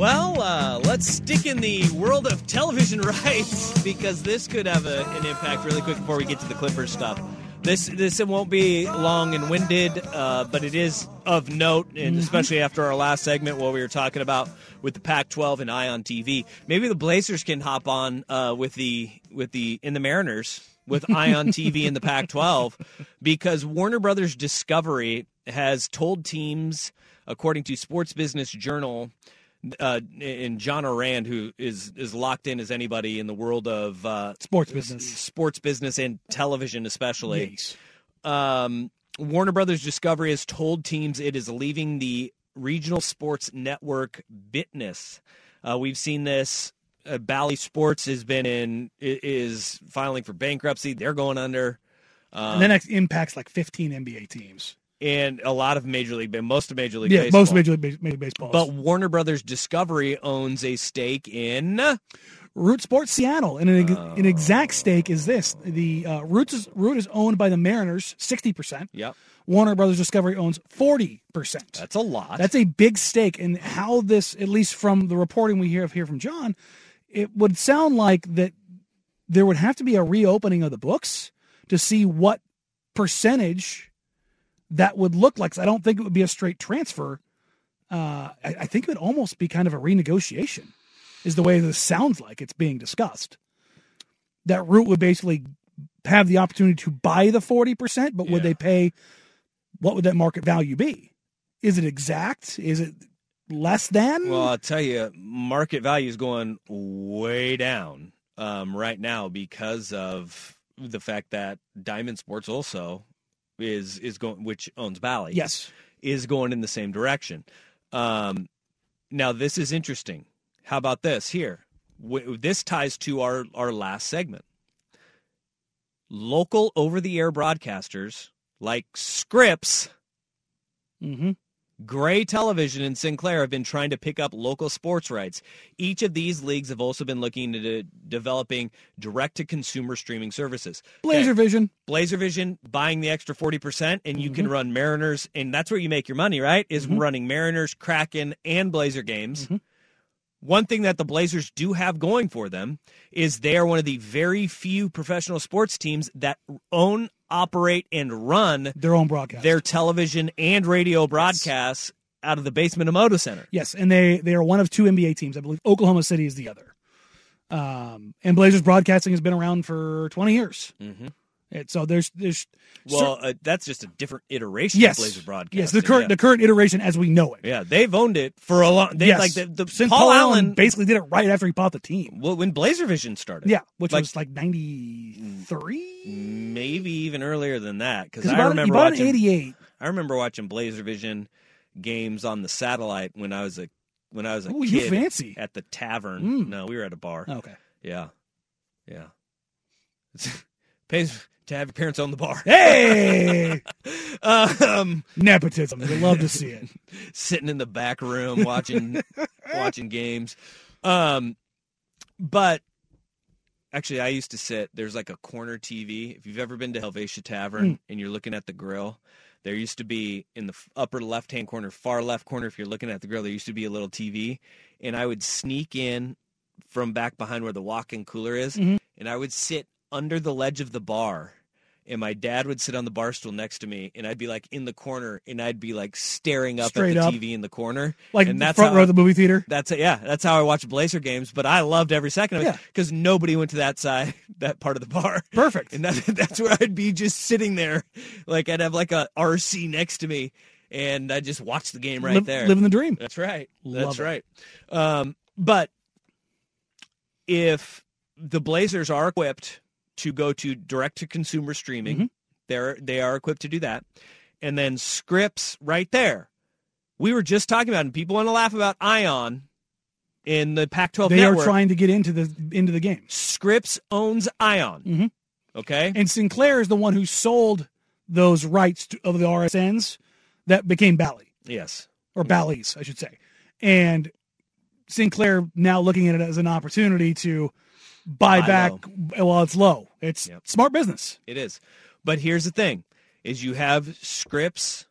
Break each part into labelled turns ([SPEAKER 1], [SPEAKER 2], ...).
[SPEAKER 1] Well, uh, let's stick in the world of television rights because this could have a, an impact really quick before we get to the Clippers stuff. This this it won't be long and winded, uh, but it is of note, and
[SPEAKER 2] Mm-hmm.
[SPEAKER 1] especially after our last segment, what we were talking about with the Pac-12 and Ion TV. Maybe the Blazers can hop on uh, with the with the in the Mariners with Ion TV in the Pac-12 because Warner Brothers Discovery has told teams, according to Sports Business Journal, uh, and John Ourand, who is is locked in as anybody in the world of uh,
[SPEAKER 2] Sports business.
[SPEAKER 1] sports business and television, especially.
[SPEAKER 2] Yes.
[SPEAKER 1] Um, Warner Brothers Discovery has told teams it is leaving the regional sports network business. Uh, we've seen this. Uh, Bally Sports has been in is filing for bankruptcy. They're going under,
[SPEAKER 2] and then it impacts like 15 NBA teams.
[SPEAKER 1] And a lot of Major League, most of Major League
[SPEAKER 2] Yeah,
[SPEAKER 1] Baseball.
[SPEAKER 2] most Major League, Major League Baseball.
[SPEAKER 1] But Warner Brothers Discovery owns a stake in.
[SPEAKER 2] Root Sports Seattle, and an, an exact stake is this: the uh, Root is Root is owned by the Mariners, 60 percent.
[SPEAKER 1] Yep,
[SPEAKER 2] Warner Brothers Discovery owns 40 percent.
[SPEAKER 1] that's a lot.
[SPEAKER 2] That's a big stake, and how this, at least from the reporting we hear here from John, it would sound like that there would have to be a reopening of the books to see what percentage that would look like. I don't think it would be a straight transfer. Uh, I, I think it would almost be kind of a renegotiation, is the way this sounds like it's being discussed. That Root would basically have the opportunity to buy the 40%, but would they pay what would that market value be? Is it exact? Is it less than?
[SPEAKER 1] Well, I'll tell you, market value is going way down um, right now because of the fact that Diamond Sports also is is going, which owns Bally,
[SPEAKER 2] yes.
[SPEAKER 1] is going in the same direction. Um, now, this is interesting. How about this here? W- this ties to our our last segment. Local over the air broadcasters like Scripps
[SPEAKER 2] hmm
[SPEAKER 1] Gray Television and Sinclair have been trying to pick up local sports rights. Each of these leagues have also been looking into developing direct to consumer streaming services.
[SPEAKER 2] Blazer
[SPEAKER 1] Okay,
[SPEAKER 2] Vision.
[SPEAKER 1] Blazer Vision buying the extra 40%, and you can
[SPEAKER 2] Mm-hmm.
[SPEAKER 1] run Mariners, and that's where you make your money, right? Is running Mariners, Kraken, and Blazer games.
[SPEAKER 2] Mm-hmm.
[SPEAKER 1] One thing that the Blazers do have going for them is they are one of the very few professional sports teams that own, operate, and run
[SPEAKER 2] Their own broadcast.
[SPEAKER 1] their television and radio broadcasts out of the basement of Moda Center.
[SPEAKER 2] yes, and they they are one of two NBA teams. I believe Oklahoma City is the other. Um, and Blazers broadcasting has been around for 20 years.
[SPEAKER 1] Mm-hmm.
[SPEAKER 2] It, so there's there's
[SPEAKER 1] Well, uh, that's just a different iteration
[SPEAKER 2] yes
[SPEAKER 1] of Blazer broadcast.
[SPEAKER 2] yes the current the current iteration as we know it.
[SPEAKER 1] yeah. they've owned it for a long. They
[SPEAKER 2] yes,
[SPEAKER 1] like the, the
[SPEAKER 2] since
[SPEAKER 1] Paul, Allen.
[SPEAKER 2] basically did it right after he bought the team.
[SPEAKER 1] well, when Blazer Vision started,
[SPEAKER 2] Yeah, which
[SPEAKER 1] Like-
[SPEAKER 2] was like 93.
[SPEAKER 1] maybe even earlier than that. Because I remember watching.
[SPEAKER 2] 88.
[SPEAKER 1] I remember watching Blazer Vision games on the satellite when I was a when I was a
[SPEAKER 2] Ooh, you
[SPEAKER 1] kid
[SPEAKER 2] fancy.
[SPEAKER 1] at the tavern.
[SPEAKER 2] Mm.
[SPEAKER 1] No, we were at a bar.
[SPEAKER 2] Okay.
[SPEAKER 1] Yeah, yeah. Pays to have your parents own the bar.
[SPEAKER 2] Hey,
[SPEAKER 1] um,
[SPEAKER 2] nepotism. They love to see it.
[SPEAKER 1] sitting in the back room watching watching games. Um, but actually, I used to sit. There's like a corner TV. If you've ever been to Helvetia Tavern and you're looking at the grill, there used to be in the upper left hand corner, far left corner. If you're looking at the grill, there used to be a little TV, and I would sneak in from back behind where the walk-in cooler is,
[SPEAKER 2] Mhm.
[SPEAKER 1] and I would sit under the ledge of the bar. And my dad would sit on the bar stool next to me, and I'd be like in the corner, and I'd be like staring up
[SPEAKER 2] Straight
[SPEAKER 1] at the
[SPEAKER 2] up.
[SPEAKER 1] TV in the corner.
[SPEAKER 2] Like
[SPEAKER 1] and that's
[SPEAKER 2] front row
[SPEAKER 1] I-
[SPEAKER 2] of the movie theater.
[SPEAKER 1] That's yeah, that's how I watch Blazer games. But I loved every second of it
[SPEAKER 2] Yeah.
[SPEAKER 1] because nobody went to that side, that part of the bar,
[SPEAKER 2] Perfect.
[SPEAKER 1] and that, that's where I'd be just sitting there, like I'd have like a RC next to me, and I just watch the game right
[SPEAKER 2] Live-
[SPEAKER 1] there.
[SPEAKER 2] Living the dream.
[SPEAKER 1] That's right.
[SPEAKER 2] Love
[SPEAKER 1] That's
[SPEAKER 2] it.
[SPEAKER 1] right. Um, but if the Blazers are equipped to go to direct to consumer streaming,
[SPEAKER 2] Mhm.
[SPEAKER 1] they're they are equipped to do that. And then Scripps right there We were just talking about, and people want to laugh about Ion in the Pac-12
[SPEAKER 2] They
[SPEAKER 1] network.
[SPEAKER 2] are trying to get into the into the game.
[SPEAKER 1] Scripps owns Ion.
[SPEAKER 2] Mhm.
[SPEAKER 1] Okay.
[SPEAKER 2] And Sinclair is the one who sold those rights to, of the RSNs that became Bally
[SPEAKER 1] yes.
[SPEAKER 2] or Bally's, I should say. And Sinclair now looking at it as an opportunity to buy
[SPEAKER 1] Buy
[SPEAKER 2] back while it's low. It's
[SPEAKER 1] Yep.
[SPEAKER 2] smart business.
[SPEAKER 1] It is. But here's the thing is you have Scripps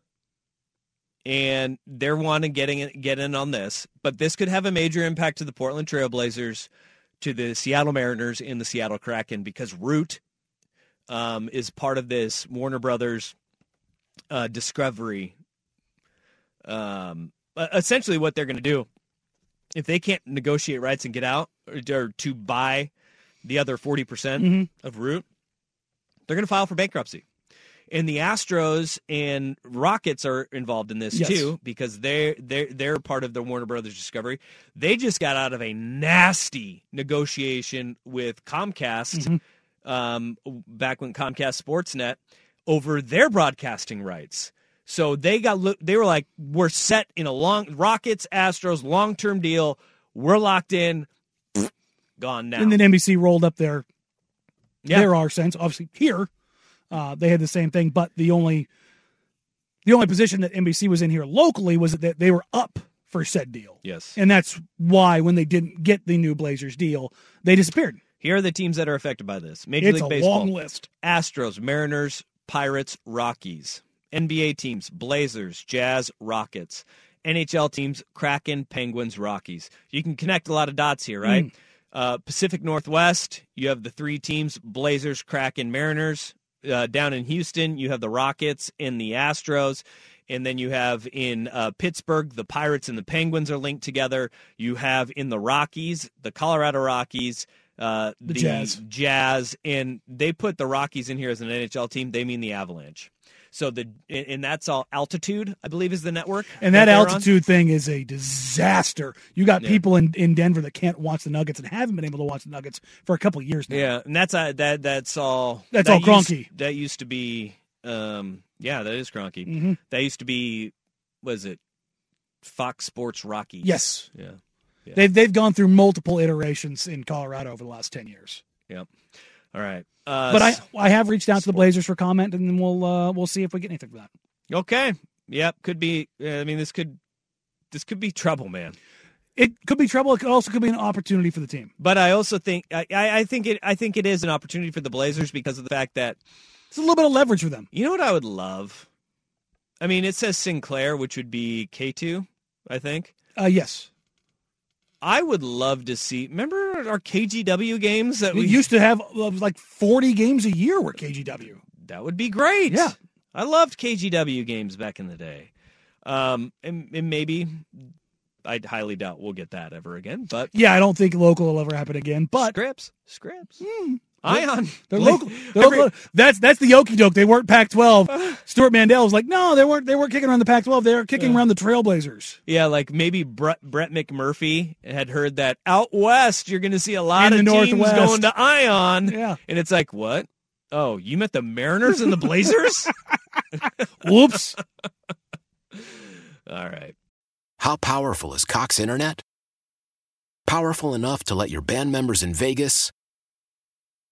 [SPEAKER 1] and they're wanting getting in, get in on this, but this could have a major impact to the Portland Trailblazers, to the Seattle Mariners, and the Seattle Kraken because Root um, is part of this Warner Brothers uh, Discovery. Um, essentially, what they're going to do if they can't negotiate rights and get out or, or to buy the other 40%
[SPEAKER 2] Mhm.
[SPEAKER 1] of Root, they're going to file for bankruptcy. And the Astros and Rockets are involved in this
[SPEAKER 2] Yes.
[SPEAKER 1] too because they're they're they're part of the Warner Brothers Discovery. They just got out of a nasty negotiation with Comcast um, back when Comcast Sportsnet over their broadcasting rights. So they got they were like, we're set in a long Rockets Astros long term deal. We're locked in. Gone now.
[SPEAKER 2] And then NBC rolled up their
[SPEAKER 1] yeah.
[SPEAKER 2] their RSNs. Obviously, here uh, they had the same thing, but the only the only position that NBC was in here locally was that they were up for said deal,
[SPEAKER 1] yes.
[SPEAKER 2] and that's why when they didn't get the new Blazers deal, they disappeared.
[SPEAKER 1] Here are the teams that are affected by this. Major
[SPEAKER 2] It's
[SPEAKER 1] League
[SPEAKER 2] a
[SPEAKER 1] Baseball.
[SPEAKER 2] long list.
[SPEAKER 1] Astros, Mariners, Pirates, Rockies. NBA teams, Blazers, Jazz, Rockets. NHL teams, Kraken, Penguins, Rockies. You can connect a lot of dots here, right? Uh, Pacific Northwest, you have the three teams, Blazers, Kraken, Mariners. Uh, down in Houston, you have the Rockets and the Astros. And then you have in uh, Pittsburgh, the Pirates and the Penguins are linked together. You have in the Rockies, the Colorado Rockies, uh,
[SPEAKER 2] The Jazz.
[SPEAKER 1] Jazz, and they put the Rockies in here as an NHL team. They mean the Avalanche. So the and that's all altitude, I believe, is the network.
[SPEAKER 2] And that
[SPEAKER 1] on.
[SPEAKER 2] altitude thing is a disaster. You got
[SPEAKER 1] Yeah.
[SPEAKER 2] people in, in Denver that can't watch the Nuggets and haven't been able to watch the Nuggets for a couple of years now.
[SPEAKER 1] Yeah, and that's uh, that. That's all.
[SPEAKER 2] That's
[SPEAKER 1] that
[SPEAKER 2] all
[SPEAKER 1] used- that used to be. Um, yeah, that is Kroenke.
[SPEAKER 2] Mhm.
[SPEAKER 1] That used to be. Was it Fox Sports Rockies?
[SPEAKER 2] Yes.
[SPEAKER 1] Yeah. Yeah.
[SPEAKER 2] They've they've gone through multiple iterations in Colorado over the last ten years.
[SPEAKER 1] Yep. All right. Uh,
[SPEAKER 2] But I have reached out to the Blazers for comment, and then we'll uh, we'll see if we get anything from that.
[SPEAKER 1] okay. Yep. Could be. I mean, this could. This could be trouble, man.
[SPEAKER 2] It could be trouble. It could also could be an opportunity for the team.
[SPEAKER 1] But I also think I, I I think it I think it is an opportunity for the Blazers because of the fact that
[SPEAKER 2] It's a little bit of leverage for them.
[SPEAKER 1] you know what I would love. I mean, it says Sinclair, which would be KATU, I think.
[SPEAKER 2] Uh, yes,
[SPEAKER 1] I would love to see. Remember our KGW games that
[SPEAKER 2] we
[SPEAKER 1] we
[SPEAKER 2] used to have like forty games a year were KGW.
[SPEAKER 1] That would be great.
[SPEAKER 2] Yeah.
[SPEAKER 1] I loved KGW games back in the day. Um, and, and maybe I highly doubt we'll get that ever again. But
[SPEAKER 2] Yeah, I don't think local will ever happen again. But
[SPEAKER 1] Scripps, Scripps, Ion,
[SPEAKER 2] they're
[SPEAKER 1] Like,
[SPEAKER 2] local. They're
[SPEAKER 1] every-
[SPEAKER 2] local. That's that's the okey doke. They weren't Pac-12. Stewart Mandel was like, no, they weren't. They weren't kicking around the Pac-12. They were kicking around the Trailblazers.
[SPEAKER 1] Yeah, like maybe Brett, Brett McMurphy had heard that out west you're going to see a lot
[SPEAKER 2] In
[SPEAKER 1] of
[SPEAKER 2] the
[SPEAKER 1] teams
[SPEAKER 2] Northwest.
[SPEAKER 1] going to Ion.
[SPEAKER 2] Yeah.
[SPEAKER 1] and it's like what? Oh, you met the Mariners and the Blazers?
[SPEAKER 2] Whoops.
[SPEAKER 1] All right.
[SPEAKER 3] How powerful is Cox Internet? Powerful enough to let your band members in Vegas,